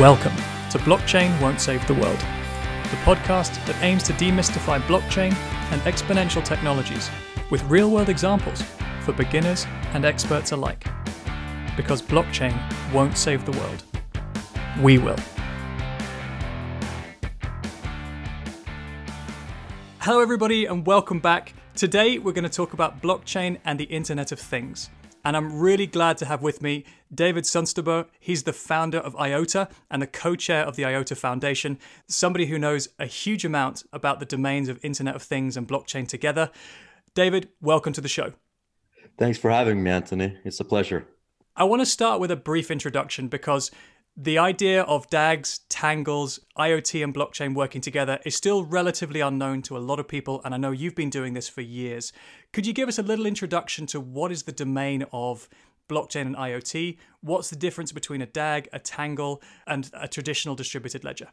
Welcome to Blockchain Won't Save the World, the podcast that aims to demystify blockchain and exponential technologies with real world examples for beginners and experts alike. Because blockchain won't save the world, we will. Hello, everybody, and welcome back. Today, we're going to talk about blockchain and the Internet of Things. And I'm really glad to have with me David Sønstebø. He's the founder of IOTA and the co chair of the IOTA Foundation, somebody who knows a huge amount about the domains of Internet of Things and blockchain together. David, welcome to the show. Thanks for having me, Anthony. It's a pleasure. I want to start with a brief introduction because the idea of DAGs, tangles, IoT, and blockchain working together is still relatively unknown to a lot of people, and I know you've been doing this for years. Could you give us a little introduction to what is the domain of blockchain and IoT? What's the difference between a DAG, a tangle, and a traditional distributed ledger?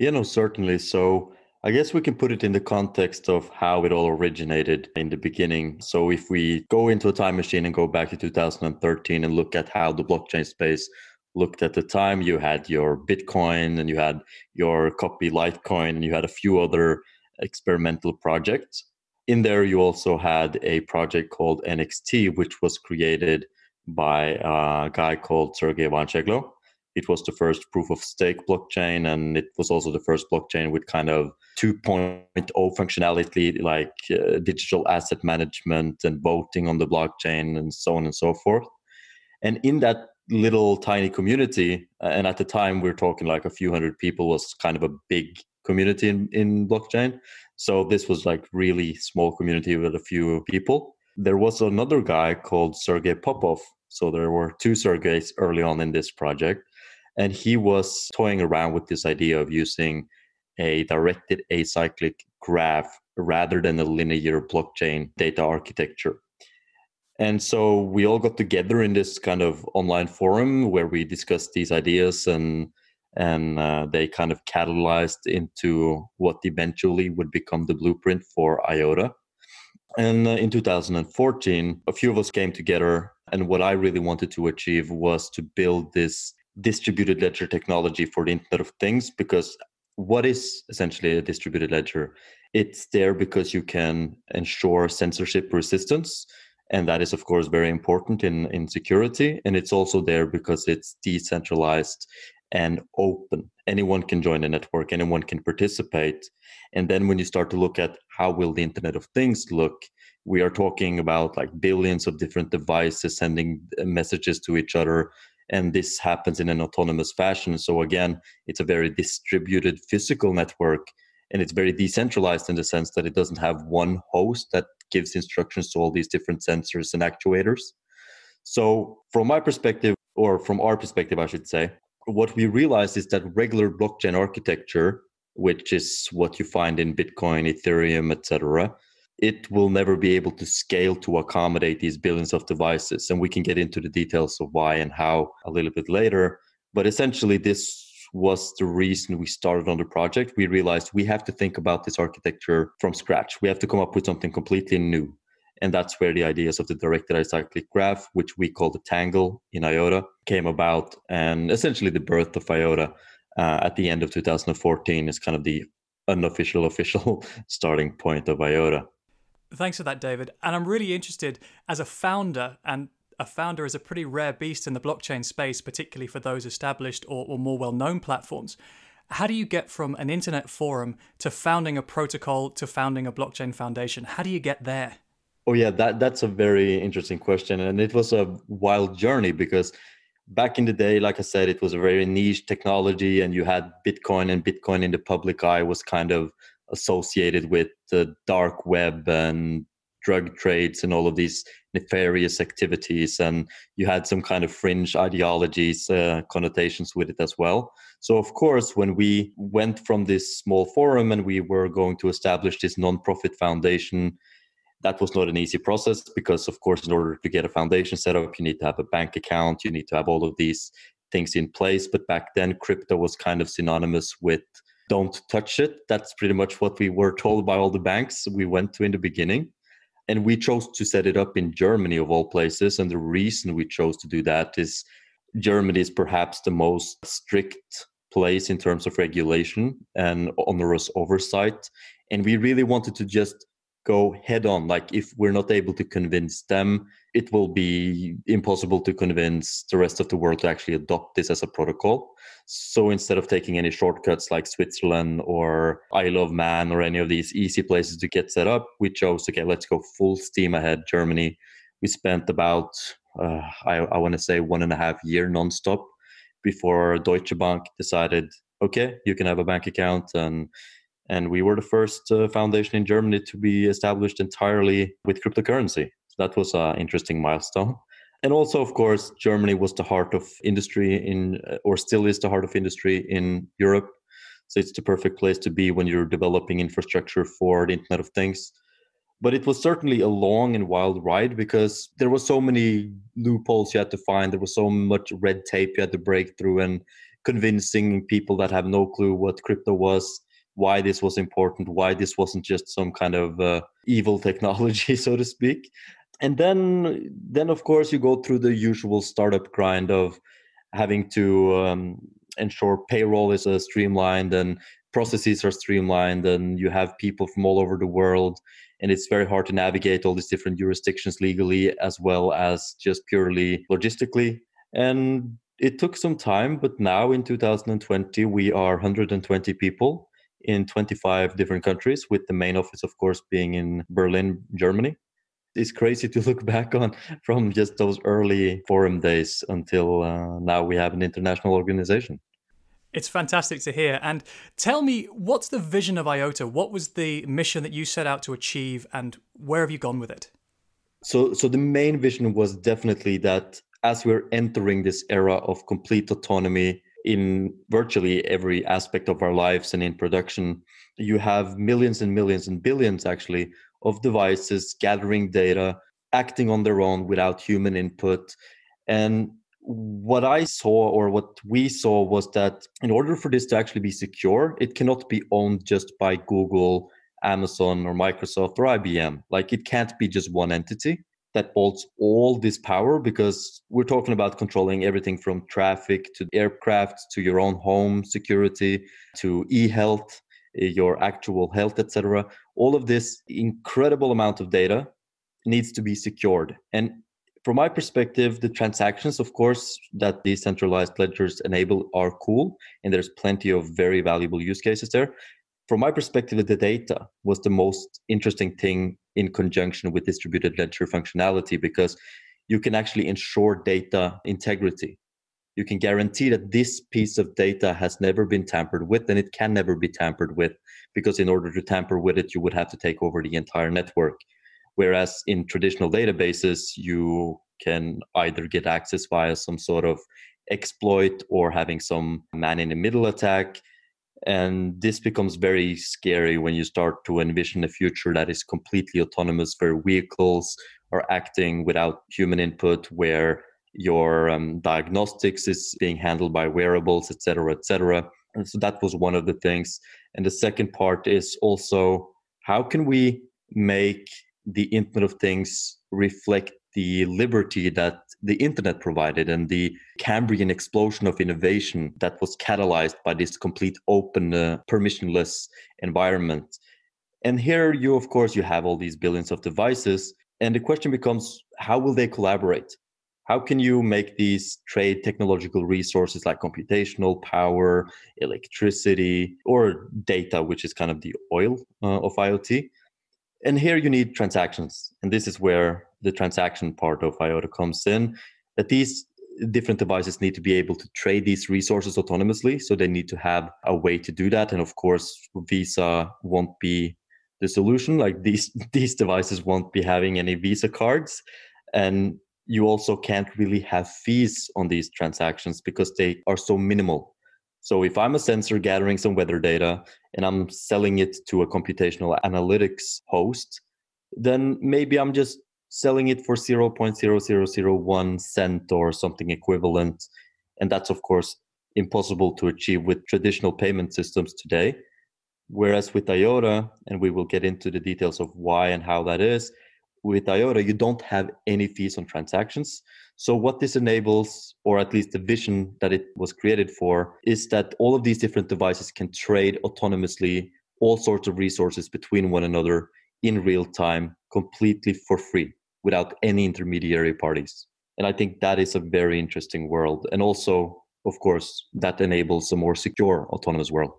Yeah, no, certainly. So I guess we can put it in the context of how it all originated in the beginning. So if we go into a time machine and go back to 2013 and look at how the blockchain space looked at the time, you had your Bitcoin and you had your copy Litecoin and you had a few other experimental projects. In there, you also had a project called NXT, which was created by a guy called Sergey Ivancheglo. It was the first proof of stake blockchain, and it was also the first blockchain with kind of 2.0 functionality like uh, digital asset management and voting on the blockchain and so on and so forth. And in that little tiny community uh, and at the time we are talking like a few hundred people was kind of a big community in, in blockchain. So this was like really small community with a few people. There was another guy called sergey popov. So there were two sergeys early on in this project and he was toying around with this idea of using a directed acyclic graph rather than a linear blockchain data architecture and so we all got together in this kind of online forum where we discussed these ideas and and uh, they kind of catalyzed into what eventually would become the blueprint for IOTA. And uh, in 2014, a few of us came together, and what I really wanted to achieve was to build this distributed ledger technology for the Internet of Things. Because what is essentially a distributed ledger? It's there because you can ensure censorship resistance and that is of course very important in in security. And it's also there because it's decentralized and open. Anyone can join the network. Anyone can participate. And then when you start to look at how will the internet of things look we are talking about like billions of different devices sending uh, messages to each other. And this happens in an autonomous fashion. So again it's a very distributed physical network. And it's very decentralized in the sense that it doesn't have one host that gives instructions to all these different sensors and actuators. So, from my perspective, or from our perspective, I should say, what we realized is that regular blockchain architecture, which is what you find in Bitcoin, Ethereum, etc., it will never be able to scale to accommodate these billions of devices. And we can get into the details of why and how a little bit later. But essentially, this was the reason we started on the project. We realized we have to think about this architecture from scratch. We have to come up with something completely new. And that's where the ideas of the directed acyclic graph, which we call the Tangle in IOTA, came about. And essentially, the birth of IOTA uh, at the end of 2014 is kind of the unofficial, official starting point of IOTA. Thanks for that, David. And I'm really interested as a founder and a founder is a pretty rare beast in the blockchain space, particularly for those established or, or more well known platforms. How do you get from an internet forum to founding a protocol to founding a blockchain foundation? How do you get there? Oh yeah, that that's a very interesting question, and it was a wild journey because back in the day, like I said, it was a very niche technology, and you had Bitcoin, and Bitcoin in the public eye was kind of associated with the dark web and drug trades and all of these nefarious activities and you had some kind of fringe ideologies uh, connotations with it as well. So of course when we went from this small forum and we were going to establish this non-profit foundation that was not an easy process because of course in order to get a foundation set up you need to have a bank account you need to have all of these things in place. But back then crypto was kind of synonymous with don't touch it. That's pretty much what we were told by all the banks we went to in the beginning and we chose to set it up in Germany of all places. And the reason we chose to do that is Germany is perhaps the most strict place in terms of regulation and onerous oversight. And we really wanted to just go head on. Like, if we're not able to convince them, it will be impossible to convince the rest of the world to actually adopt this as a protocol. So instead of taking any shortcuts like Switzerland or Isle of Man or any of these easy places to get set up, we chose, okay, let's go full steam ahead, Germany. We spent about, uh, I, I want to say, one and a half year nonstop before Deutsche Bank decided, okay, you can have a bank account and and we were the first uh, foundation in Germany to be established entirely with cryptocurrency. So that was an interesting milestone. And also, of course, Germany was the heart of industry in, uh, or still is the heart of industry in Europe. So it's the perfect place to be when you're developing infrastructure for the Internet of Things. But it was certainly a long and wild ride because there were so many loopholes you had to find. There was so much red tape you had to break through, and convincing people that have no clue what crypto was why this was important, why this wasn't just some kind of uh, evil technology, so to speak. And then, then of course, you go through the usual startup grind of having to um, ensure payroll is uh, streamlined and processes are streamlined, and you have people from all over the world. And it's very hard to navigate all these different jurisdictions legally as well as just purely logistically. And it took some time, but now in 2020, we are 120 people in 25 different countries, with the main office, of course, being in Berlin, Germany. It's crazy to look back on from just those early forum days until uh, now we have an international organization. It's fantastic to hear. And tell me, what's the vision of IOTA? What was the mission that you set out to achieve, and where have you gone with it? So, so the main vision was definitely that as we're entering this era of complete autonomy in virtually every aspect of our lives and in production you have millions and millions and billions actually of devices gathering data acting on their own without human input. And what i saw or what we saw was that in order for this to actually be secure it cannot be owned just by google amazon or microsoft or ibm like it can't be just one entity that holds all this power because we're talking about controlling everything from traffic to aircraft to your own home security to e-health eh, your actual health etc all of this incredible amount of data needs to be secured. And from my perspective the transactions of course that decentralized ledgers enable are cool and there's plenty of very valuable use cases there. From my perspective, the data was the most interesting thing in conjunction with distributed ledger functionality because you can actually ensure data integrity. You can guarantee that this piece of data has never been tampered with and it can never be tampered with because, in order to tamper with it, you would have to take over the entire network. Whereas in traditional databases, you can either get access via some sort of exploit or having some man in the middle attack and this becomes very scary when you start to envision a future that is completely autonomous, where vehicles are acting without human input, where your um, diagnostics is being handled by wearables, et cetera, et cetera. And so that was one of the things. And the second part is also how can we make the Internet of Things reflect the liberty that the internet provided and the Cambrian explosion of innovation that was catalyzed by this complete open, uh, permissionless environment. And here you, of course, you have all these billions of devices. And the question becomes, how will they collaborate? How can you make these trade technological resources like computational power, electricity, or data, which is kind of the oil uh, of IoT? And here you need transactions. And this is where the transaction part of IOTA comes in, that these different devices need to be able to trade these resources autonomously. So they need to have a way to do that. And of course, Visa won't be the solution. Like these these devices won't be having any Visa cards. And you also can't really have fees on these transactions because they are so minimal. So if I'm a sensor gathering some weather data and I'm selling it to a computational analytics host, then maybe I'm just selling it for 0.0001 cent or something equivalent. And that's, of course, impossible to achieve with traditional payment systems today. Whereas with IOTA, and we will get into the details of why and how that is, with IOTA, you don't have any fees on transactions. So, what this enables, or at least the vision that it was created for, is that all of these different devices can trade autonomously all sorts of resources between one another in real time, completely for free, without any intermediary parties. And I think that is a very interesting world. And also, of course, that enables a more secure autonomous world.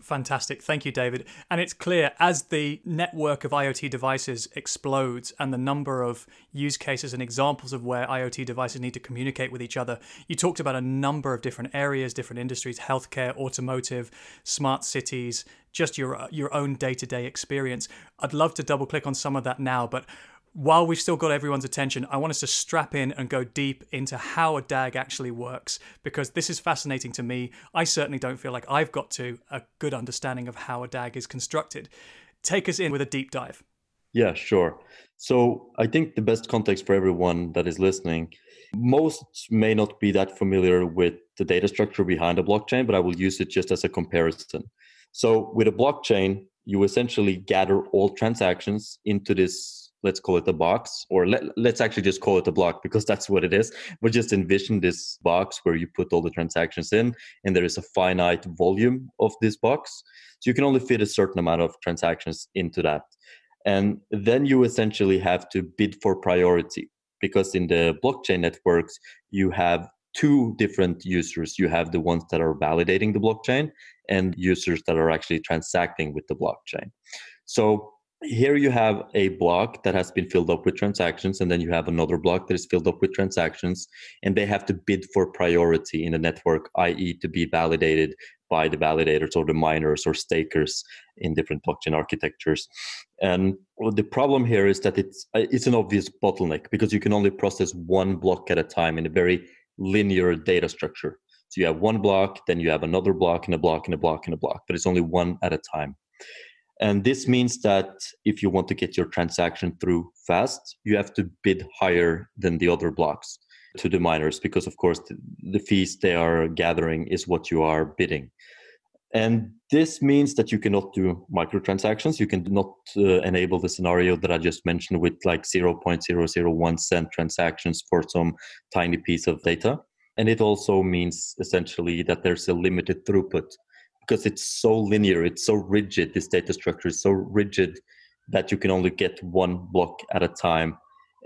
Fantastic. Thank you, David. And it's clear as the network of IoT devices explodes and the number of use cases and examples of where IoT devices need to communicate with each other, you talked about a number of different areas, different industries, healthcare, automotive, smart cities, just your your own day-to-day experience. I'd love to double click on some of that now, but while we've still got everyone's attention, I want us to strap in and go deep into how a DAG actually works because this is fascinating to me. I certainly don't feel like I've got to a good understanding of how a DAG is constructed. Take us in with a deep dive. Yeah, sure. So I think the best context for everyone that is listening, most may not be that familiar with the data structure behind a blockchain, but I will use it just as a comparison. So with a blockchain, you essentially gather all transactions into this let's call it a box or let, let's actually just call it a block because that's what it is. But just envision this box where you put all the transactions in and there is a finite volume of this box. So you can only fit a certain amount of transactions into that. And then you essentially have to bid for priority because in the blockchain networks you have two different users. You have the ones that are validating the blockchain and users that are actually transacting with the blockchain. So here you have a block that has been filled up with transactions and then you have another block that is filled up with transactions and they have to bid for priority in the network i.e to be validated by the validators or the miners or stakers in different blockchain architectures. And the problem here is that it's uh, it's an obvious bottleneck because you can only process one block at a time in a very linear data structure. So you have one block then you have another block and a block and a block and a block but it's only one at a time and this means that if you want to get your transaction through fast, you have to bid higher than the other blocks to the miners because, of course, the, fees they are gathering is what you are bidding. And this means that you cannot do microtransactions. You cannot uh, enable the scenario that I just mentioned with like 0.001 cent transactions for some tiny piece of data. And it also means essentially that there's a limited throughput because it's so linear, it's so rigid, this data structure is so rigid that you can only get one block at a time.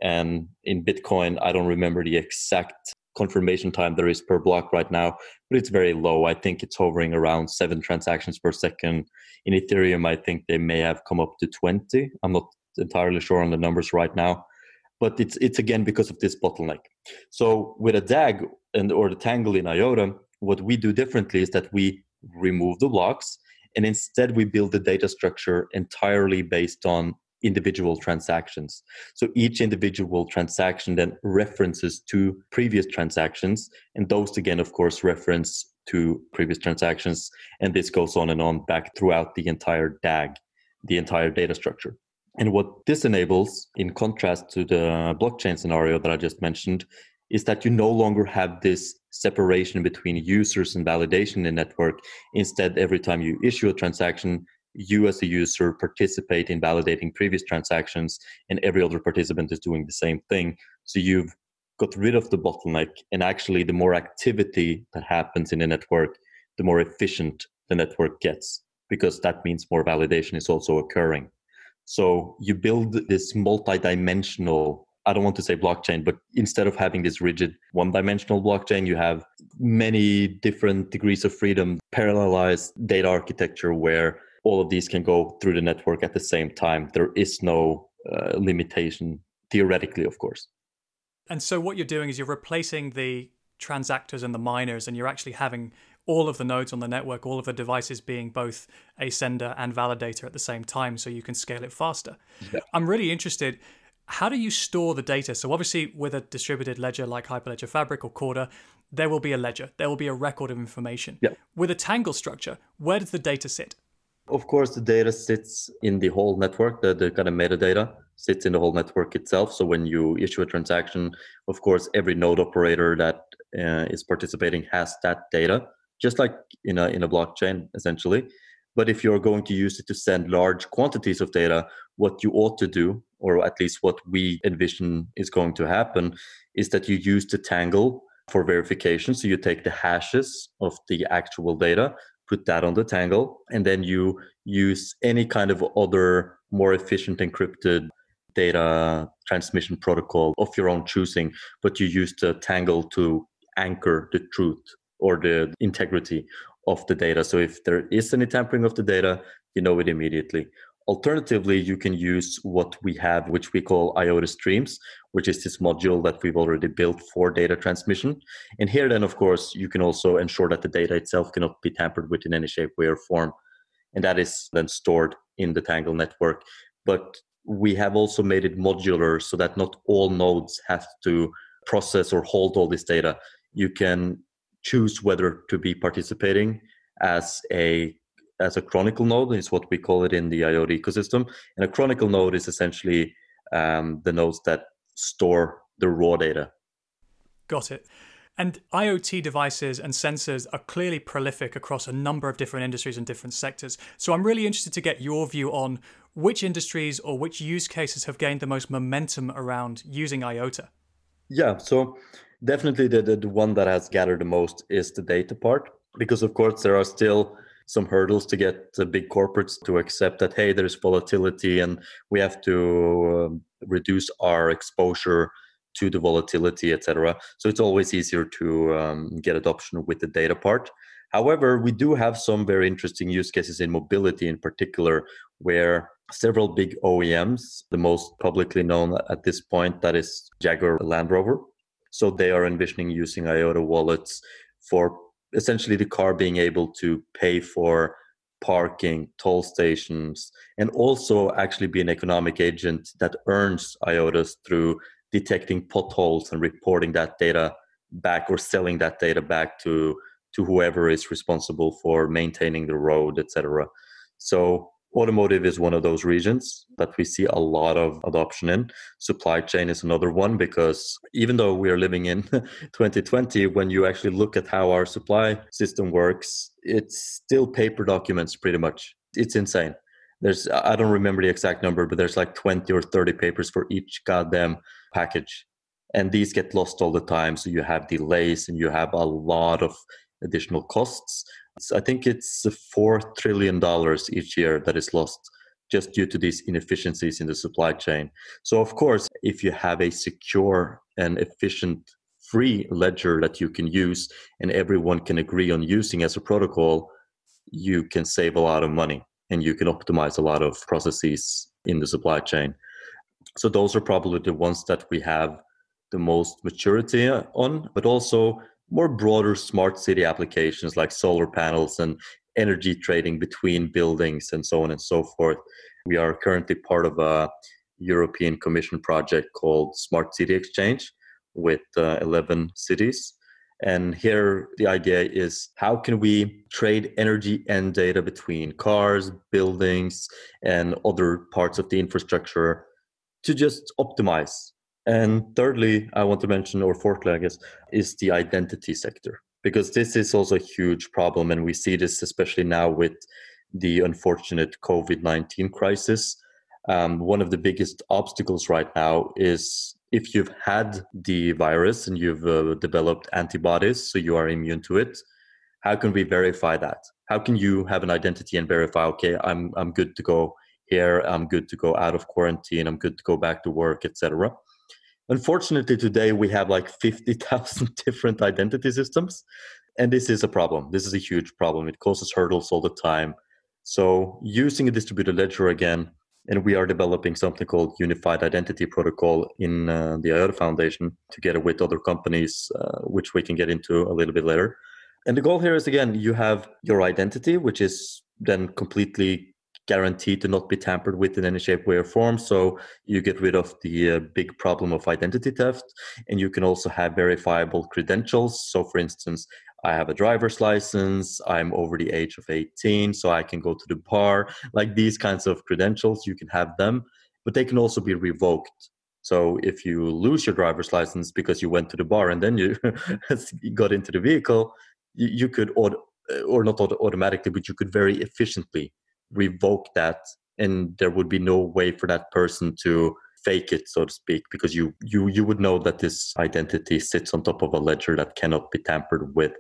And in Bitcoin, I don't remember the exact confirmation time there is per block right now, but it's very low. I think it's hovering around seven transactions per second. In Ethereum, I think they may have come up to 20. I'm not entirely sure on the numbers right now, but it's it's again because of this bottleneck. So with a DAG and or the Tangle in IOTA, what we do differently is that we remove the blocks and instead we build the data structure entirely based on individual transactions. So each individual transaction then references to previous transactions and those again of course reference to previous transactions and this goes on and on back throughout the entire dag the entire data structure. And what this enables in contrast to the blockchain scenario that i just mentioned is that you no longer have this separation between users and validation in the network. Instead, every time you issue a transaction, you as a user participate in validating previous transactions, and every other participant is doing the same thing. So you've got rid of the bottleneck, and actually, the more activity that happens in the network, the more efficient the network gets, because that means more validation is also occurring. So you build this multi-dimensional I don't want to say blockchain, but instead of having this rigid one dimensional blockchain, you have many different degrees of freedom, parallelized data architecture where all of these can go through the network at the same time. There is no uh, limitation, theoretically, of course. And so, what you're doing is you're replacing the transactors and the miners, and you're actually having all of the nodes on the network, all of the devices being both a sender and validator at the same time, so you can scale it faster. Yeah. I'm really interested how do you store the data? So obviously, with a distributed ledger like Hyperledger Fabric or Corda, there will be a ledger. There will be a record of information. Yeah. With a Tangle structure, where does the data sit? Of course, the data sits in the whole network. The, the kind of metadata sits in the whole network itself. So when you issue a transaction, of course, every node operator that uh, is participating has that data, just like in a in a blockchain, essentially. But if you're going to use it to send large quantities of data, what you ought to do, or at least what we envision is going to happen, is that you use the tangle for verification. So you take the hashes of the actual data, put that on the tangle, and then you use any kind of other more efficient encrypted data transmission protocol of your own choosing, but you use the tangle to anchor the truth or the integrity of the data. So if there is any tampering of the data, you know it immediately. Alternatively, you can use what we have, which we call IOTA Streams, which is this module that we've already built for data transmission. And here, then, of course, you can also ensure that the data itself cannot be tampered with in any shape, way, or form. And that is then stored in the Tangle network. But we have also made it modular so that not all nodes have to process or hold all this data. You can choose whether to be participating as a as a chronicle node is what we call it in the IoT ecosystem. And a chronicle node is essentially um, the nodes that store the raw data. Got it. And IoT devices and sensors are clearly prolific across a number of different industries and different sectors. So I'm really interested to get your view on which industries or which use cases have gained the most momentum around using IOTA. Yeah, so definitely the, the, the one that has gathered the most is the data part, because of course there are still some hurdles to get the big corporates to accept that hey there's volatility and we have to um, reduce our exposure to the volatility etc so it's always easier to um, get adoption with the data part. However we do have some very interesting use cases in mobility in particular where several big oems the most publicly known at this point that is jaguar land rover. So they are envisioning using iota wallets for essentially the car being able to pay for parking, toll stations, and also actually be an economic agent that earns IOTAs through detecting potholes and reporting that data back or selling that data back to to whoever is responsible for maintaining the road, etc. So Automotive is one of those regions that we see a lot of adoption in. Supply chain is another one because even though we are living in 2020, when you actually look at how our supply system works, it's still paper documents pretty much. It's insane. There's, I don't remember the exact number, but there's like 20 or 30 papers for each goddamn package. And these get lost all the time. So you have delays and you have a lot of additional costs I think it's four trillion dollars each year that is lost just due to these inefficiencies in the supply chain. So, of course, if you have a secure and efficient free ledger that you can use and everyone can agree on using as a protocol, you can save a lot of money and you can optimize a lot of processes in the supply chain. So, those are probably the ones that we have the most maturity on, but also more broader smart city applications like solar panels and energy trading between buildings and so on and so forth. We are currently part of a European Commission project called Smart City Exchange with uh, 11 cities. And here the idea is how can we trade energy and data between cars, buildings, and other parts of the infrastructure to just optimize and thirdly, I want to mention, or fourthly, I guess, is the identity sector, because this is also a huge problem. And we see this especially now with the unfortunate COVID 19 crisis. Um, one of the biggest obstacles right now is if you've had the virus and you've uh, developed antibodies, so you are immune to it, how can we verify that? How can you have an identity and verify, okay, I'm, I'm good to go here, I'm good to go out of quarantine, I'm good to go back to work, etc. Unfortunately, today we have like 50,000 different identity systems. And this is a problem. This is a huge problem. It causes hurdles all the time. So, using a distributed ledger again, and we are developing something called Unified Identity Protocol in uh, the IOTA Foundation together with other companies, uh, which we can get into a little bit later. And the goal here is again, you have your identity, which is then completely guaranteed to not be tampered with in any shape, way, or form. So you get rid of the uh, big problem of identity theft. And you can also have verifiable credentials. So, for instance, I have a driver's license, I'm over the age of 18, so I can go to the bar. Like these kinds of credentials, you can have them, but they can also be revoked. So if you lose your driver's license because you went to the bar and then you got into the vehicle, you, you could, or, or not automatically, but you could very efficiently revoke that and there would be no way for that person to fake it so to speak because you you you would know that this identity sits on top of a ledger that cannot be tampered with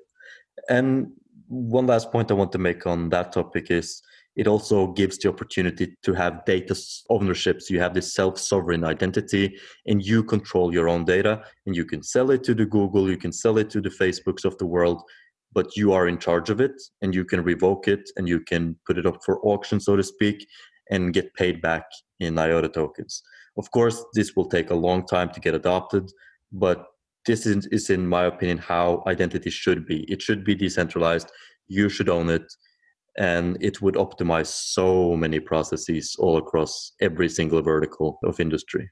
and one last point i want to make on that topic is it also gives the opportunity to have data ownership. So you have this self-sovereign identity and you control your own data and you can sell it to the Google, you can sell it to the Facebooks of the world, but you are in charge of it and you can revoke it and you can put it up for auction, so to speak, and get paid back in IOTA tokens. Of course, this will take a long time to get adopted, but this is, is in my opinion, how identity should be. It should be decentralized. You should own it and it would optimize so many processes all across every single vertical of industry.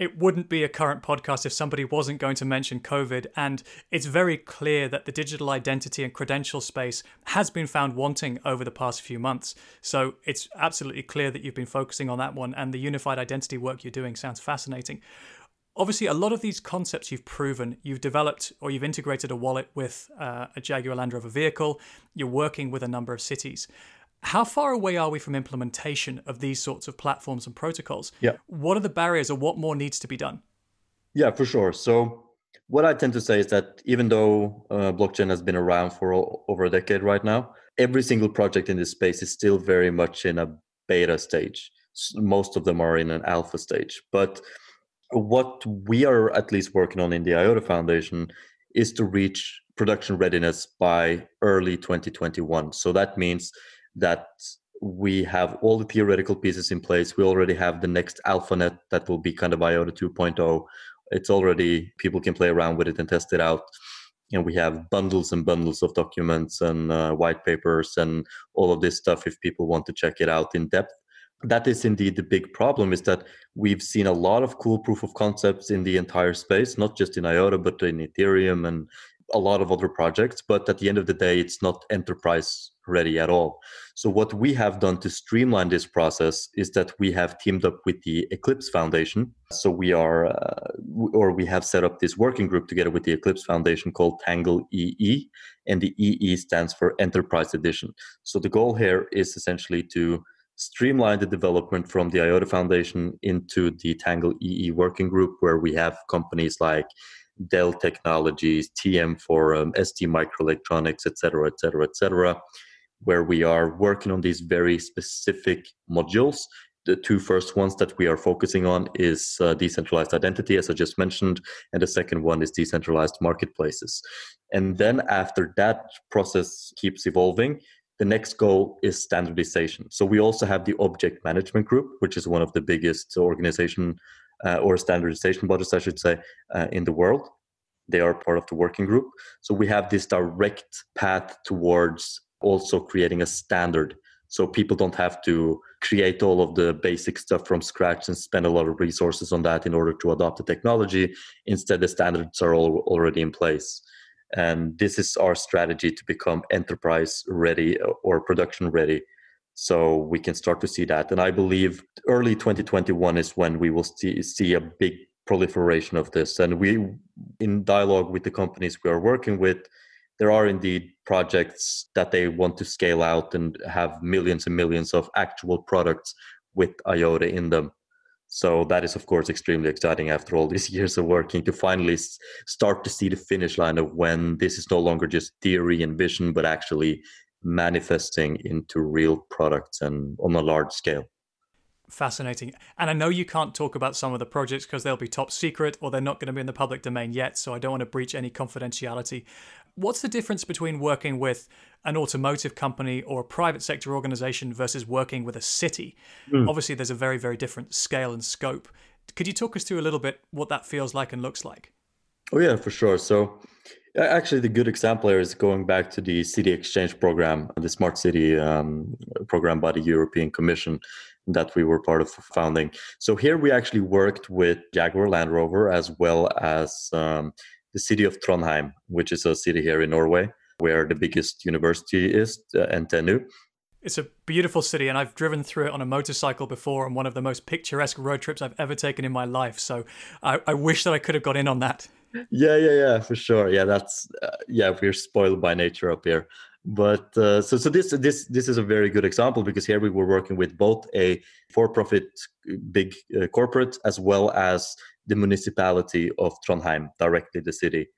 It wouldn't be a current podcast if somebody wasn't going to mention COVID. And it's very clear that the digital identity and credential space has been found wanting over the past few months. So it's absolutely clear that you've been focusing on that one. And the unified identity work you're doing sounds fascinating obviously a lot of these concepts you've proven you've developed or you've integrated a wallet with uh, a jaguar land rover vehicle you're working with a number of cities how far away are we from implementation of these sorts of platforms and protocols? Yeah. What are the barriers or what more needs to be done? Yeah for sure. So what i tend to say is that even though uh, blockchain has been around for over a decade right now every single project in this space is still very much in a beta stage. Most of them are in an alpha stage. But what we are at least working on in the IOTA Foundation is to reach production readiness by early 2021. So that means that we have all the theoretical pieces in place. We already have the next AlphaNet that will be kind of IOTA 2.0. It's already, people can play around with it and test it out. And we have bundles and bundles of documents and uh, white papers and all of this stuff if people want to check it out in depth that is indeed the big problem is that we've seen a lot of cool proof of concepts in the entire space not just in iota but in ethereum and a lot of other projects but at the end of the day it's not enterprise ready at all. So what we have done to streamline this process is that we have teamed up with the eclipse foundation. So we are uh, or we have set up this working group together with the eclipse foundation called tangle ee and the ee stands for enterprise edition. So the goal here is essentially to streamline the development from the IOTA Foundation into the Tangle EE working group, where we have companies like Dell Technologies, TM Forum, ST Microelectronics, et cetera, et cetera, et cetera, where we are working on these very specific modules. The two first ones that we are focusing on is uh, decentralized identity, as I just mentioned, and the second one is decentralized marketplaces. And then after that process keeps evolving, the next goal is standardization. So we also have the object management group, which is one of the biggest organization uh, or standardization bodies, I should say, uh, in the world. They are part of the working group. So we have this direct path towards also creating a standard. So people don't have to create all of the basic stuff from scratch and spend a lot of resources on that in order to adopt the technology. Instead, the standards are all already in place and this is our strategy to become enterprise ready or production ready so we can start to see that. And i believe early 2021 is when we will see, see a big proliferation of this. And we in dialogue with the companies we are working with there are indeed projects that they want to scale out and have millions and millions of actual products with iota in them. So that is, of course, extremely exciting after all these years of working to finally start to see the finish line of when this is no longer just theory and vision, but actually manifesting into real products and on a large scale. Fascinating. And I know you can't talk about some of the projects because they'll be top secret or they're not going to be in the public domain yet. So I don't want to breach any confidentiality. What's the difference between working with an automotive company or a private sector organization versus working with a city? Mm. Obviously, there's a very, very different scale and scope. Could you talk us through a little bit what that feels like and looks like? Oh, yeah, for sure. So, actually, the good example here is going back to the City Exchange program, the Smart City um, program by the European Commission that we were part of founding. So, here we actually worked with Jaguar Land Rover as well as um, the city of Trondheim, which is a city here in Norway where the biggest university is, uh, NTNU. It's a beautiful city, and I've driven through it on a motorcycle before on one of the most picturesque road trips I've ever taken in my life. So I, I wish that I could have got in on that. Yeah, yeah, yeah, for sure. Yeah, that's, uh, yeah, we're spoiled by nature up here. but uh, so so this this this is a very good example because here we were working with both a for-profit big uh, corporate as well as the municipality of Trondheim, directly the city,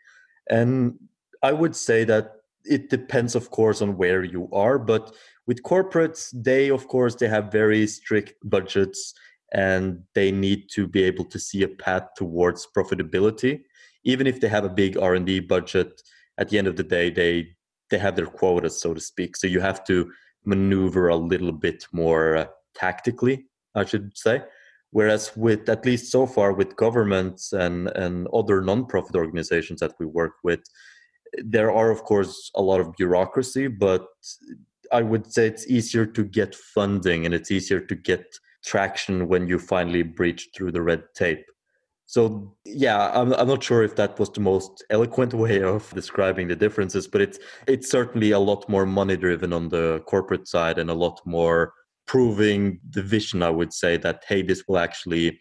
and I would say that it depends, of course, on where you are. But with corporates, they of course they have very strict budgets and they need to be able to see a path towards profitability even if they have a big r&d budget at the end of the day they they have their quotas so to speak so you have to maneuver a little bit more uh, tactically i should say whereas with at least so far with governments and and other non-profit organizations that we work with there are of course a lot of bureaucracy but i would say it's easier to get funding and it's easier to get traction when you finally breach through the red tape. So yeah, I'm I'm not sure if that was the most eloquent way of describing the differences, but it's it's certainly a lot more money driven on the corporate side and a lot more proving the vision. I would say that hey, this will actually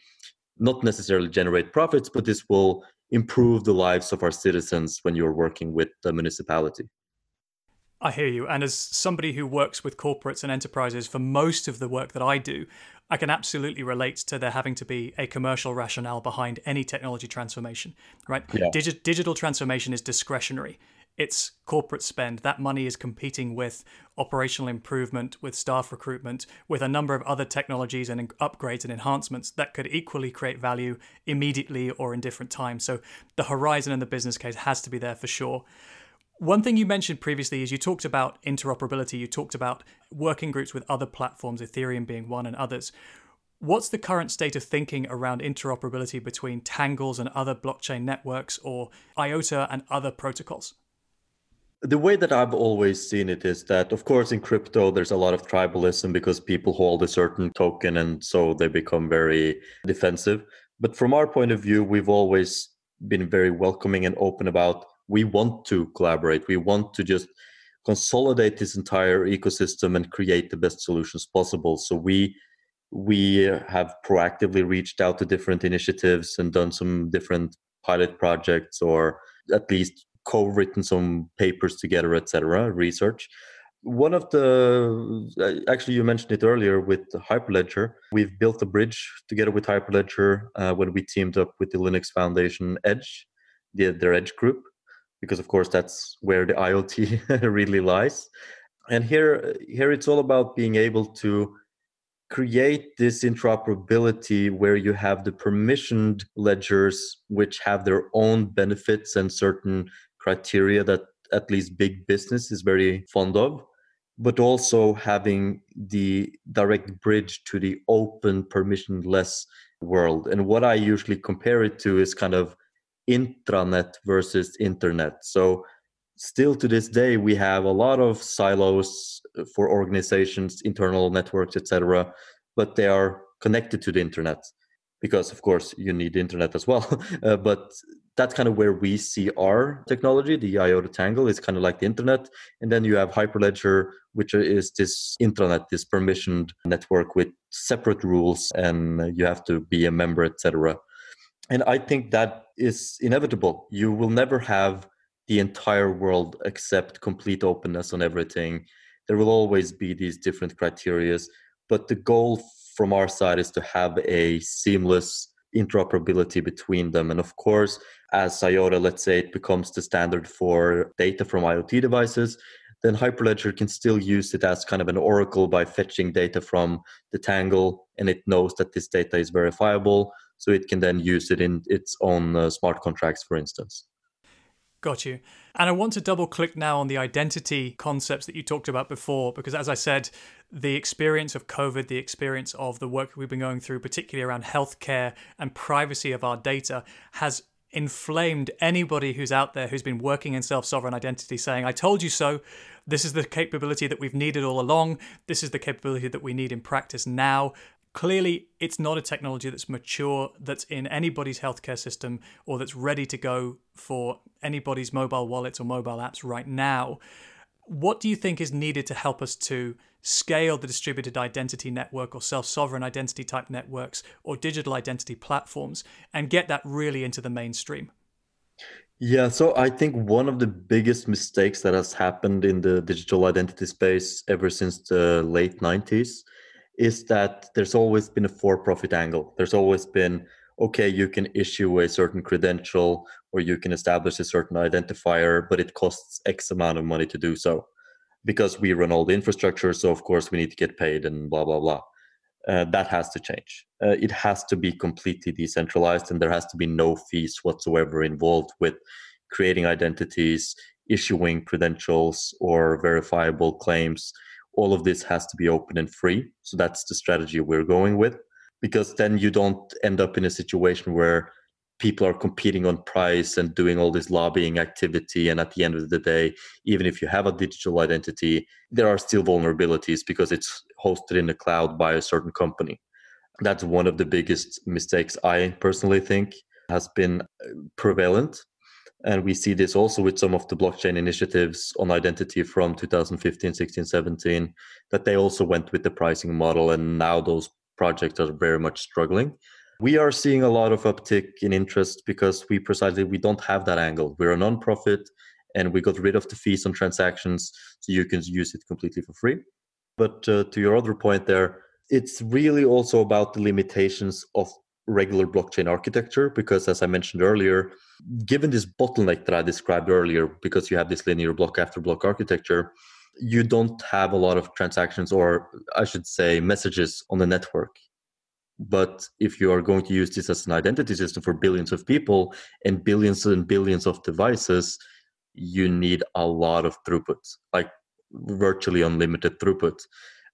not necessarily generate profits, but this will improve the lives of our citizens when you're working with the municipality. I hear you. And as somebody who works with corporates and enterprises for most of the work that I do, I can absolutely relate to there having to be a commercial rationale behind any technology transformation, right? Yeah. Digi- digital transformation is discretionary. It's corporate spend. That money is competing with operational improvement, with staff recruitment, with a number of other technologies and upgrades and enhancements that could equally create value immediately or in different times. So the horizon and the business case has to be there for sure. One thing you mentioned previously is you talked about interoperability, you talked about working groups with other platforms, Ethereum being one and others. What's the current state of thinking around interoperability between Tangles and other blockchain networks or IOTA and other protocols? The way that I've always seen it is that, of course, in crypto, there's a lot of tribalism because people hold a certain token and so they become very defensive. But from our point of view, we've always been very welcoming and open about we want to collaborate. We want to just consolidate this entire ecosystem and create the best solutions possible. So we we have proactively reached out to different initiatives and done some different pilot projects or at least co-written some papers together etc research. One of the actually you mentioned it earlier with hyperledger. We've built a bridge together with hyperledger uh, when we teamed up with the linux foundation edge the, their edge group because of course that's where the IoT really lies. And here, here it's all about being able to create this interoperability where you have the permissioned ledgers which have their own benefits and certain criteria that at least big business is very fond of but also having the direct bridge to the open permissionless world and what i usually compare it to is kind of intranet versus internet. So still to this day we have a lot of silos for organizations internal networks etc but they are connected to the internet because of course you need internet as well. Uh, but that's kind of where we see our technology the iota tangle is kind of like the internet. And then you have hyperledger which is this intranet this permissioned network with separate rules and you have to be a member etc and I think that is inevitable. You will never have the entire world accept complete openness on everything. There will always be these different criterias, but the goal from our side is to have a seamless interoperability between them. And of course, as IOTA, let's say it becomes the standard for data from IoT devices, then Hyperledger can still use it as kind of an oracle by fetching data from the Tangle, and it knows that this data is verifiable so it can then use it in its own uh, smart contracts, for instance. Got you. And I want to double click now on the identity concepts that you talked about before, because as I said, the experience of COVID, the experience of the work we've been going through, particularly around healthcare and privacy of our data, has inflamed anybody who's out there who's been working in self sovereign identity saying, I told you so. This is the capability that we've needed all along. This is the capability that we need in practice now clearly it's not a technology that's mature that's in anybody's healthcare system or that's ready to go for anybody's mobile wallets or mobile apps right now. What do you think is needed to help us to scale the distributed identity network or self-sovereign identity type networks or digital identity platforms and get that really into the mainstream? Yeah, so I think one of the biggest mistakes that has happened in the digital identity space ever since the late 90s is that there's always been a for profit angle. There's always been, okay, you can issue a certain credential or you can establish a certain identifier, but it costs X amount of money to do so because we run all the infrastructure. So, of course, we need to get paid and blah, blah, blah. Uh, that has to change. Uh, it has to be completely decentralized, and there has to be no fees whatsoever involved with creating identities, issuing credentials, or verifiable claims. All of this has to be open and free. So that's the strategy we're going with, because then you don't end up in a situation where people are competing on price and doing all this lobbying activity. And at the end of the day, even if you have a digital identity, there are still vulnerabilities because it's hosted in the cloud by a certain company. That's one of the biggest mistakes I personally think has been uh, prevalent. And we see this also with some of the blockchain initiatives on identity from 2015, 16, 17, that they also went with the pricing model. And now those projects are very much struggling we are seeing a lot of uptick in interest because we precisely we don't have that angle we're a non-profit and we got rid of the fees on transactions so you can use it completely for free but uh, to your other point there it's really also about the limitations of regular blockchain architecture because as i mentioned earlier given this bottleneck that i described earlier because you have this linear block after block architecture you don't have a lot of transactions or i should say messages on the network but if you are going to use this as an identity system for billions of people and billions and billions of devices, you need a lot of throughput, like virtually unlimited throughput.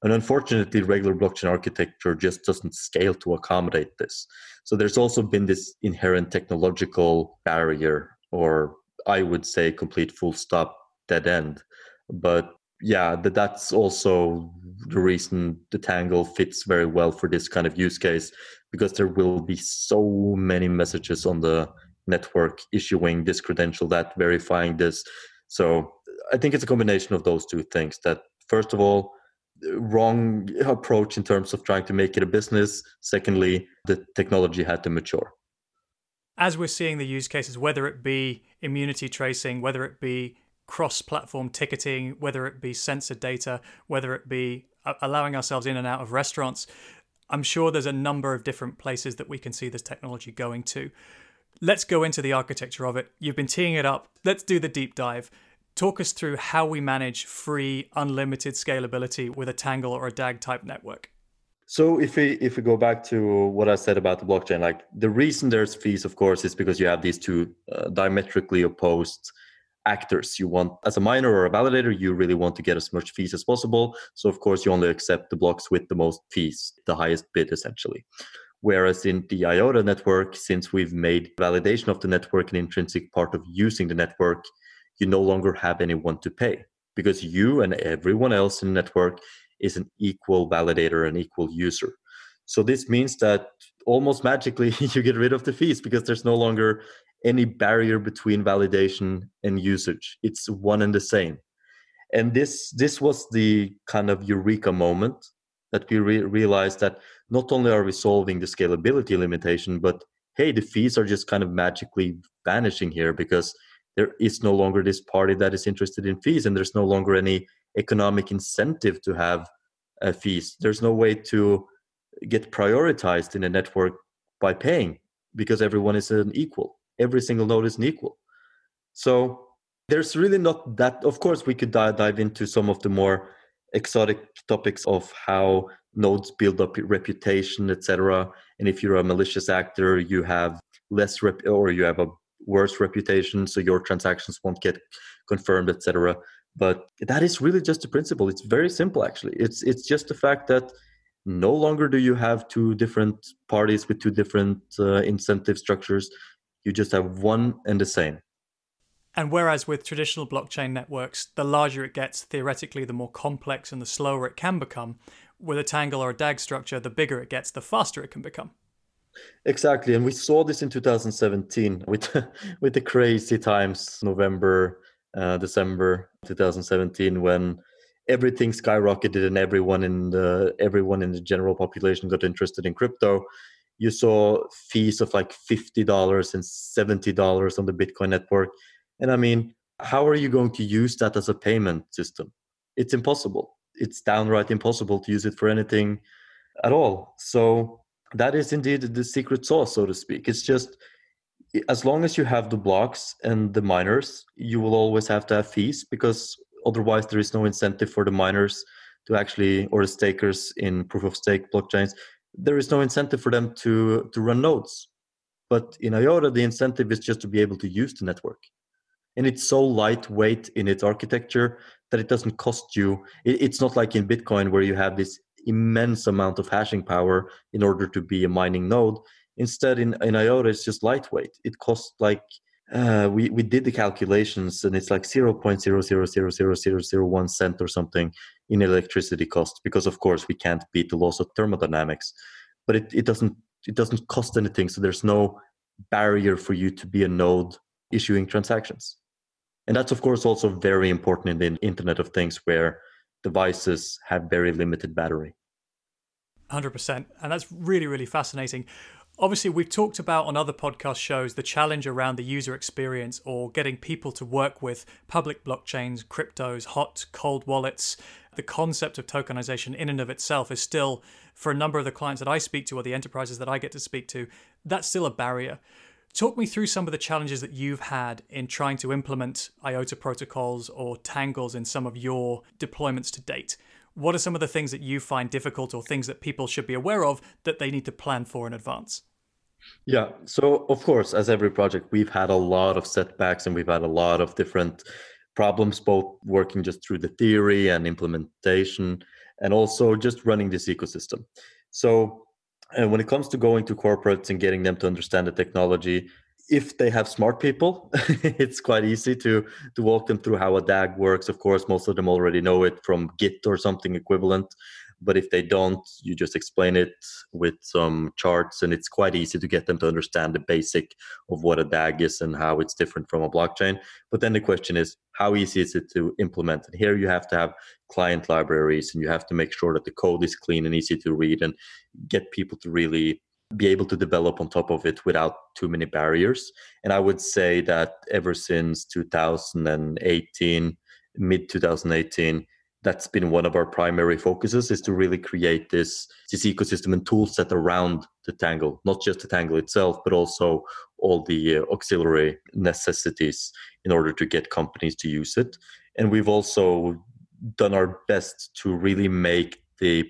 And unfortunately, regular blockchain architecture just doesn't scale to accommodate this. So there's also been this inherent technological barrier, or I would say complete full stop dead end. But yeah, that that's also the reason the Tangle fits very well for this kind of use case because there will be so many messages on the network issuing this credential, that verifying this. So I think it's a combination of those two things. That first of all, wrong approach in terms of trying to make it a business. Secondly, the technology had to mature. As we're seeing the use cases, whether it be immunity tracing, whether it be cross platform ticketing, whether it be sensor data, whether it be allowing ourselves in and out of restaurants. I'm sure there's a number of different places that we can see this technology going to. Let's go into the architecture of it. You've been teeing it up. Let's do the deep dive. Talk us through how we manage free, unlimited scalability with a Tangle or a DAG type network. So if we if we go back to what I said about the blockchain, like the reason there's fees, of course, is because you have these two uh, diametrically opposed actors. You want as a miner or a validator you really want to get as much fees as possible. So of course you only accept the blocks with the most fees the highest bid essentially. Whereas in the iota network since we've made validation of the network an intrinsic part of using the network you no longer have anyone to pay because you and everyone else in the network is an equal validator and equal user so this means that almost magically you get rid of the fees because there's no longer any barrier between validation and usage. It's one and the same. And this this was the kind of eureka moment that we re- realized that not only are we solving the scalability limitation, but hey, the fees are just kind of magically vanishing here because there is no longer this party that is interested in fees, and there's no longer any economic incentive to have uh, fees. There's no way to get prioritized in a network by paying because everyone is an equal every single node isn't equal. So there's really not that. Of course, we could dive into some of the more exotic topics of how nodes build up reputation, etc. And if you're a malicious actor, you have less rep or you have a worse reputation, so your transactions won't get confirmed, etc. But that is really just the principle. It's very simple, actually. It's it's just the fact that no longer do you have two different parties with two different uh, incentive structures you just have one and the same. And whereas with traditional blockchain networks, the larger it gets, theoretically, the more complex and the slower it can become, with a Tangle or a DAG structure, the bigger it gets, the faster it can become. Exactly, and we saw this in 2017 with with the crazy times, November, uh, December 2017, when everything skyrocketed and everyone in the everyone in the general population got interested in crypto you saw fees of like $50 and $70 on the Bitcoin network. And I mean, how are you going to use that as a payment system? It's impossible. It's downright impossible to use it for anything at all. So that is indeed the secret sauce, so to speak. It's just as long as you have the blocks and the miners, you will always have to have fees because otherwise there is no incentive for the miners to actually or the stakers in proof of stake blockchains there is no incentive for them to to run nodes. But in iota the incentive is just to be able to use the network. And it's so lightweight in its architecture that it doesn't cost you. It's not like in bitcoin where you have this immense amount of hashing power in order to be a mining node. Instead in, in iota it's just lightweight. It costs like uh, we we did the calculations and it's like 0.0000001 cent or something in electricity cost because of course we can't beat the laws of thermodynamics. But it, it doesn't it doesn't cost anything so there's no barrier for you to be a node issuing transactions. And that's of course also very important in the internet of things where devices have very limited battery 100% and that's really really fascinating Obviously, we've talked about on other podcast shows the challenge around the user experience or getting people to work with public blockchains, cryptos, hot, cold wallets. The concept of tokenization in and of itself is still, for a number of the clients that I speak to or the enterprises that I get to speak to, that's still a barrier. Talk me through some of the challenges that you've had in trying to implement IOTA protocols or tangles in some of your deployments to date. What are some of the things that you find difficult or things that people should be aware of that they need to plan for in advance? Yeah. So, of course, as every project, we've had a lot of setbacks and we've had a lot of different problems, both working just through the theory and implementation, and also just running this ecosystem. So, and when it comes to going to corporates and getting them to understand the technology, if they have smart people, it's quite easy to to walk them through how a DAG works. Of course, most of them already know it from Git or something equivalent. But if they don't, you just explain it with some charts, and it's quite easy to get them to understand the basic of what a DAG is and how it's different from a blockchain. But then the question is, how easy is it to implement? And here you have to have client libraries, and you have to make sure that the code is clean and easy to read, and get people to really be able to develop on top of it without too many barriers. And I would say that ever since 2018, mid 2018, that's been one of our primary focuses is to really create this this ecosystem and tool set around the tangle not just the tangle itself but also all the uh, auxiliary necessities in order to get companies to use it. And we've also done our best to really make the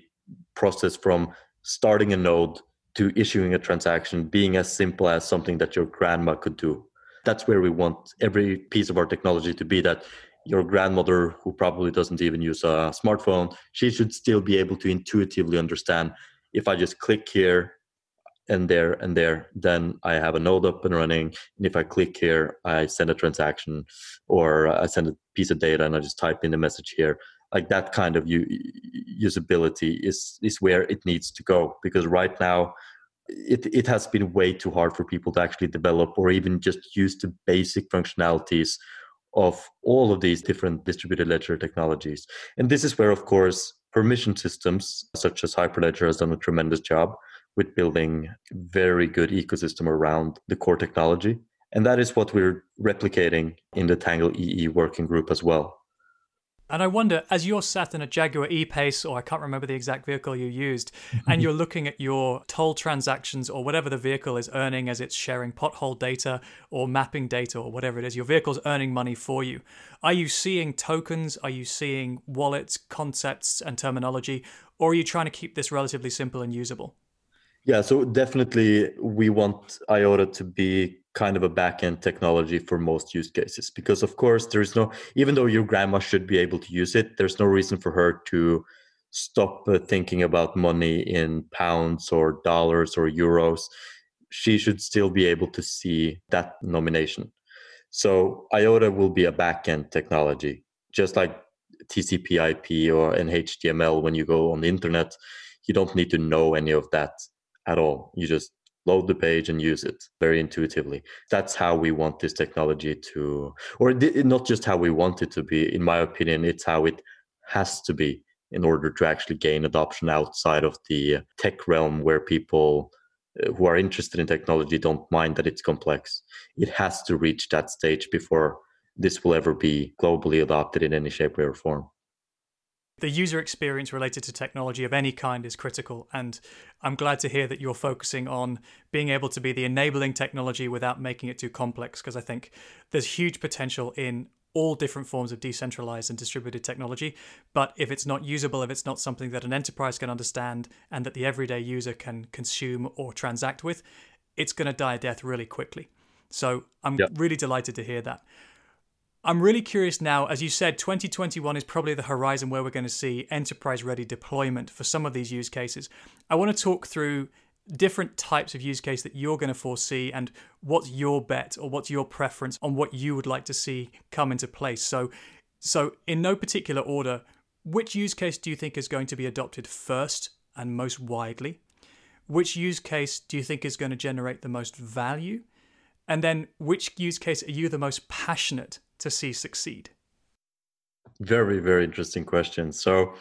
process from starting a node to issuing a transaction being as simple as something that your grandma could do. That's where we want every piece of our technology to be that your grandmother who probably doesn't even use a smartphone she should still be able to intuitively understand if i just click here and there and there then i have a node up and running. And if i click here i send a transaction or i send a piece of data and i just type in the message here. Like that kind of usability is is where it needs to go. Because right now it, it has been way too hard for people to actually develop or even just use the basic functionalities of all of these different distributed ledger technologies. And this is where, of course, permission systems such as Hyperledger has done a tremendous job with building very good ecosystem around the core technology. And that is what we're replicating in the Tangle EE working group as well. And I wonder, as you're sat in a Jaguar E-Pace, or I can't remember the exact vehicle you used, and you're looking at your toll transactions or whatever the vehicle is earning as it's sharing pothole data or mapping data or whatever it is, your vehicle's earning money for you. Are you seeing tokens? Are you seeing wallets, concepts, and terminology? Or are you trying to keep this relatively simple and usable? Yeah, so definitely we want IOTA to be kind of a back-end technology for most use cases because of course there's no even though your grandma should be able to use it there's no reason for her to stop uh, thinking about money in pounds or dollars or euros. She should still be able to see that nomination. So iota will be a back-end technology just like tcp ip or an html when you go on the internet. You don't need to know any of that at all you just load the page and use it very intuitively that's how we want this technology to or not just how we want it to be in my opinion it's how it has to be in order to actually gain adoption outside of the tech realm where people uh, who are interested in technology don't mind that it's complex. It has to reach that stage before this will ever be globally adopted in any shape, way, or form. The user experience related to technology of any kind is critical, and I'm glad to hear that you're focusing on being able to be the enabling technology without making it too complex, because I think there's huge potential in all different forms of decentralized and distributed technology. But if it's not usable, if it's not something that an enterprise can understand and that the everyday user can consume or transact with, it's going to die a death really quickly. So I'm yep. really delighted to hear that. I'm really curious now, as you said, 2021 is probably the horizon where we're going to see enterprise ready deployment for some of these use cases. I want to talk through different types of use case that you're going to foresee and what's your bet or what's your preference on what you would like to see come into place. So, so in no particular order, which use case do you think is going to be adopted first and most widely? Which use case do you think is going to generate the most value? And then which use case are you the most passionate to see succeed? Very, very interesting question. So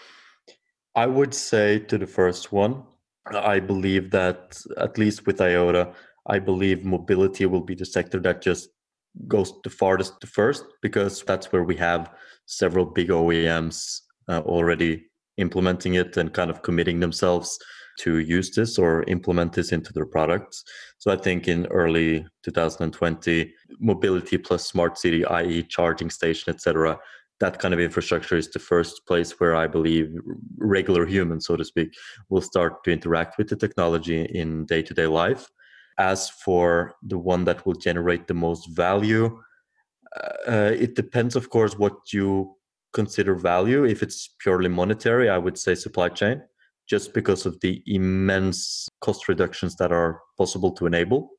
I would say to the first one, I believe that at least with IOTA, I believe mobility will be the sector that just goes the farthest to first because that's where we have several big OEMs uh, already implementing it and kind of committing themselves to use this or implement this into their products. So I think in early 2020, mobility plus smart city, i.e., charging station, etc., that kind of infrastructure is the first place where I believe regular humans, so to speak, will start to interact with the technology in day to day life. As for the one that will generate the most value, uh, it depends, of course, what you consider value. If it's purely monetary, I would say supply chain, just because of the immense cost reductions that are possible to enable.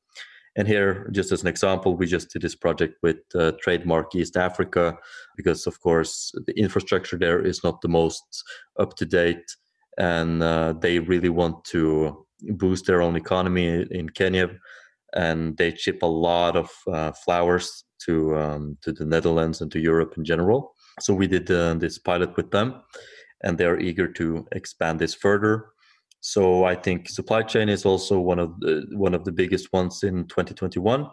And here, just as an example, we just did this project with uh, Trademark East Africa because, of course, the infrastructure there is not the most up to date, and uh, they really want to boost their own economy in Kenya, and they ship a lot of uh, flowers to um, to the Netherlands and to Europe in general. So we did uh, this pilot with them, and they're eager to expand this further. So I think supply chain is also one of the one of the biggest ones in 2021.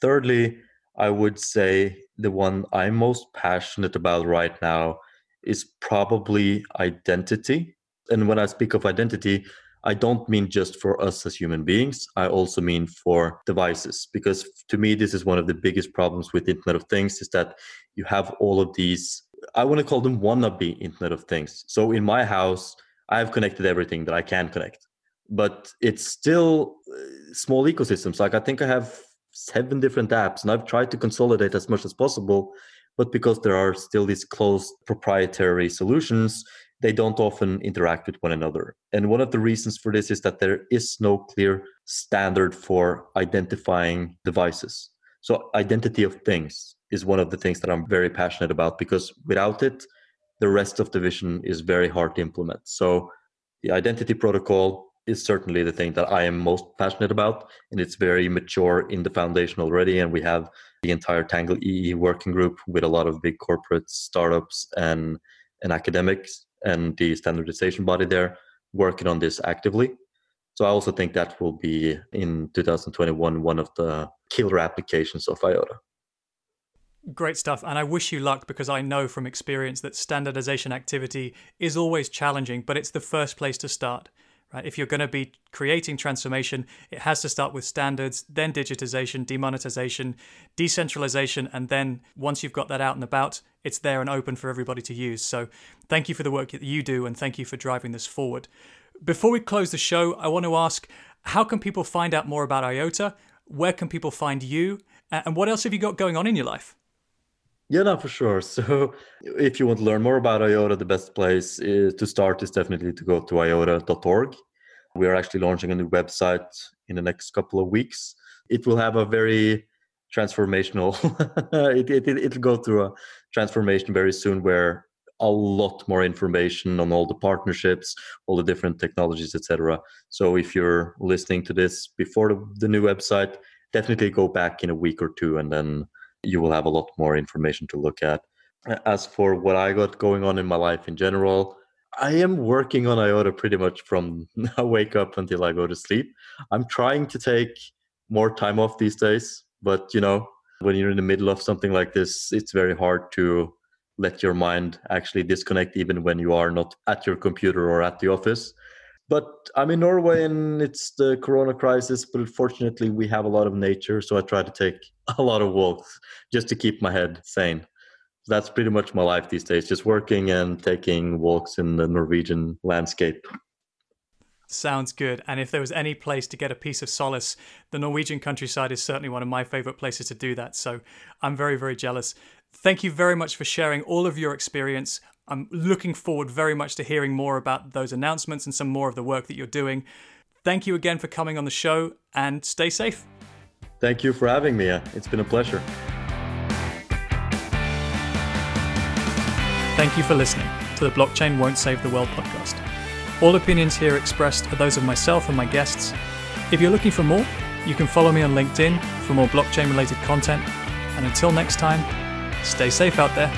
Thirdly, I would say the one I'm most passionate about right now is probably identity. And when I speak of identity, I don't mean just for us as human beings. I also mean for devices, because to me, this is one of the biggest problems with Internet of Things is that you have all of these, I want to call them wannabe Internet of Things. So in my house, I've connected everything that I can connect, but it's still uh, small ecosystems. Like I think I have seven different apps, and I've tried to consolidate as much as possible. But because there are still these closed proprietary solutions, they don't often interact with one another. And one of the reasons for this is that there is no clear standard for identifying devices. So, identity of things is one of the things that I'm very passionate about because without it, the rest of the vision is very hard to implement. So the identity protocol is certainly the thing that I am most passionate about, and it's very mature in the foundation already. And we have the entire Tangle EE working group with a lot of big corporate startups and and academics and the standardization body there working on this actively. So I also think that will be in 2021 one of the killer applications of IOTA. Great stuff. And I wish you luck because I know from experience that standardization activity is always challenging, but it's the first place to start. Right? If you're going to be creating transformation, it has to start with standards, then digitization, demonetization, decentralization, and then once you've got that out and about, it's there and open for everybody to use. So thank you for the work that you do and thank you for driving this forward. Before we close the show, I want to ask how can people find out more about IOTA? Where can people find you? And what else have you got going on in your life? Yeah, no, for sure. So, if you want to learn more about IOTA, the best place is, to start is definitely to go to iota.org. We are actually launching a new website in the next couple of weeks. It will have a very transformational. it, it, it, it'll go through a transformation very soon, where a lot more information on all the partnerships, all the different technologies, etc. So, if you're listening to this before the, the new website, definitely go back in a week or two and then you will have a lot more information to look at. As for what I got going on in my life in general, I am working on IOTA pretty much from I wake up until I go to sleep. I'm trying to take more time off these days, but you know, when you're in the middle of something like this, it's very hard to let your mind actually disconnect even when you are not at your computer or at the office. But I'm in Norway and it's the corona crisis, but fortunately we have a lot of nature, so I try to take a lot of walks just to keep my head sane. That's pretty much my life these days, just working and taking walks in the Norwegian landscape. Sounds good. And if there was any place to get a piece of solace, the Norwegian countryside is certainly one of my favorite places to do that. So I'm very, very jealous. Thank you very much for sharing all of your experience. I'm looking forward very much to hearing more about those announcements and some more of the work that you're doing. Thank you again for coming on the show and stay safe. Thank you for having me. Uh, it's been a pleasure. Thank you for listening to the Blockchain Won't Save the World podcast. All opinions here expressed are those of myself and my guests. If you're looking for more, you can follow me on LinkedIn for more blockchain related content. And until next time, stay safe out there.